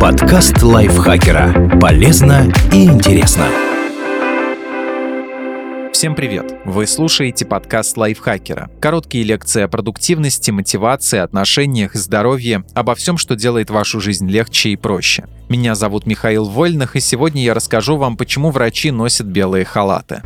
Подкаст лайфхакера. Полезно и интересно. Всем привет! Вы слушаете подкаст лайфхакера. Короткие лекции о продуктивности, мотивации, отношениях, здоровье, обо всем, что делает вашу жизнь легче и проще. Меня зовут Михаил Вольных, и сегодня я расскажу вам, почему врачи носят белые халаты.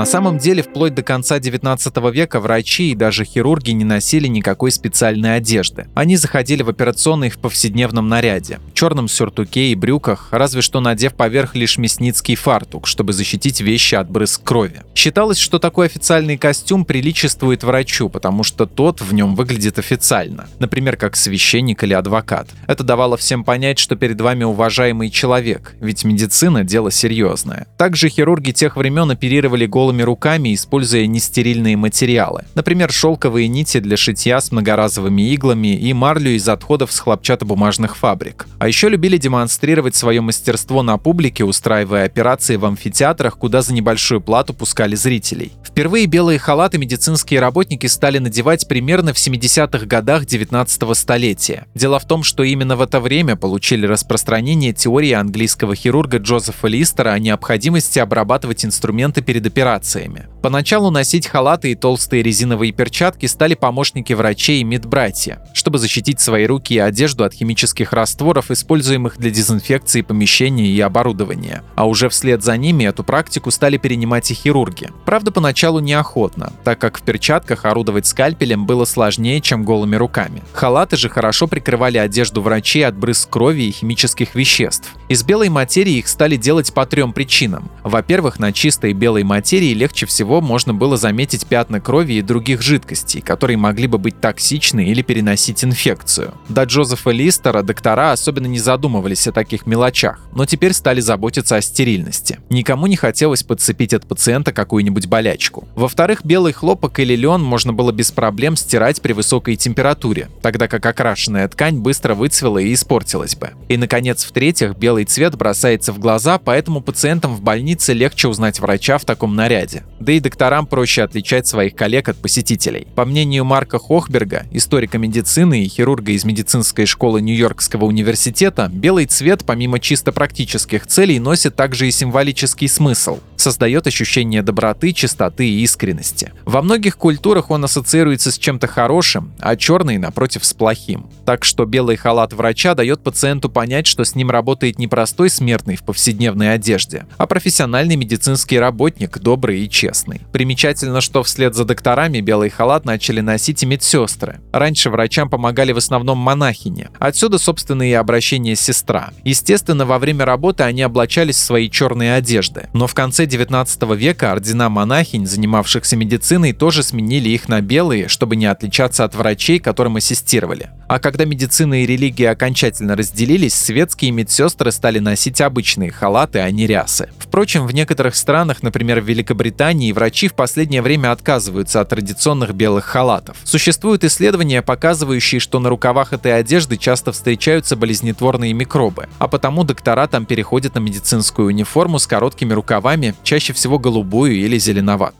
На самом деле, вплоть до конца 19 века врачи и даже хирурги не носили никакой специальной одежды. Они заходили в операционный в повседневном наряде, черном сюртуке и брюках, разве что надев поверх лишь мясницкий фартук, чтобы защитить вещи от брызг крови. Считалось, что такой официальный костюм приличествует врачу, потому что тот в нем выглядит официально, например, как священник или адвокат. Это давало всем понять, что перед вами уважаемый человек, ведь медицина – дело серьезное. Также хирурги тех времен оперировали голыми голыми руками, используя нестерильные материалы. Например, шелковые нити для шитья с многоразовыми иглами и марлю из отходов с хлопчатобумажных фабрик. А еще любили демонстрировать свое мастерство на публике, устраивая операции в амфитеатрах, куда за небольшую плату пускали зрителей. Впервые белые халаты медицинские работники стали надевать примерно в 70-х годах 19 столетия. Дело в том, что именно в это время получили распространение теории английского хирурга Джозефа Листера о необходимости обрабатывать инструменты перед операциями. Поначалу носить халаты и толстые резиновые перчатки стали помощники врачей и медбратья, чтобы защитить свои руки и одежду от химических растворов, используемых для дезинфекции помещений и оборудования. А уже вслед за ними эту практику стали перенимать и хирурги. Правда, поначалу неохотно, так как в перчатках орудовать скальпелем было сложнее, чем голыми руками. Халаты же хорошо прикрывали одежду врачей от брызг крови и химических веществ. Из белой материи их стали делать по трем причинам. Во-первых, на чистой белой материи легче всего можно было заметить пятна крови и других жидкостей, которые могли бы быть токсичны или переносить инфекцию. До Джозефа Листера доктора особенно не задумывались о таких мелочах, но теперь стали заботиться о стерильности. Никому не хотелось подцепить от пациента какую-нибудь болячку. Во-вторых, белый хлопок или лен можно было без проблем стирать при высокой температуре, тогда как окрашенная ткань быстро выцвела и испортилась бы. И, наконец, в-третьих, белый цвет бросается в глаза, поэтому пациентам в больнице легче узнать врача в таком наряде ряде. Да и докторам проще отличать своих коллег от посетителей. По мнению Марка Хохберга, историка медицины и хирурга из медицинской школы Нью-Йоркского университета, белый цвет помимо чисто практических целей носит также и символический смысл. Создает ощущение доброты, чистоты и искренности. Во многих культурах он ассоциируется с чем-то хорошим, а черный, напротив, с плохим. Так что белый халат врача дает пациенту понять, что с ним работает не простой смертный в повседневной одежде, а профессиональный медицинский работник, добрый и честный. Примечательно, что вслед за докторами белый халат начали носить и медсестры. Раньше врачам помогали в основном монахини. Отсюда, собственно, и обращение сестра. Естественно, во время работы они облачались в свои черные одежды. Но в конце 19 века ордена монахинь, занимавшихся медициной, тоже сменили их на белые, чтобы не отличаться от врачей, которым ассистировали. А когда медицина и религия окончательно разделились, светские медсестры стали носить обычные халаты, а не рясы. Впрочем, в некоторых странах, например, в Великобритании, врачи в последнее время отказываются от традиционных белых халатов. Существуют исследования, показывающие, что на рукавах этой одежды часто встречаются болезнетворные микробы, а потому доктора там переходят на медицинскую униформу с короткими рукавами, чаще всего голубую или зеленоватую.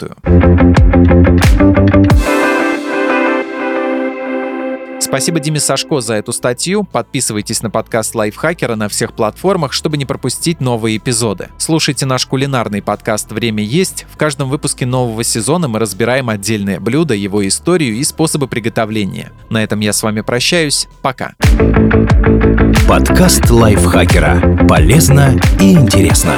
Спасибо Диме Сашко за эту статью. Подписывайтесь на подкаст Лайфхакера на всех платформах, чтобы не пропустить новые эпизоды. Слушайте наш кулинарный подкаст «Время есть». В каждом выпуске нового сезона мы разбираем отдельное блюдо, его историю и способы приготовления. На этом я с вами прощаюсь. Пока. Подкаст Лайфхакера. Полезно и интересно.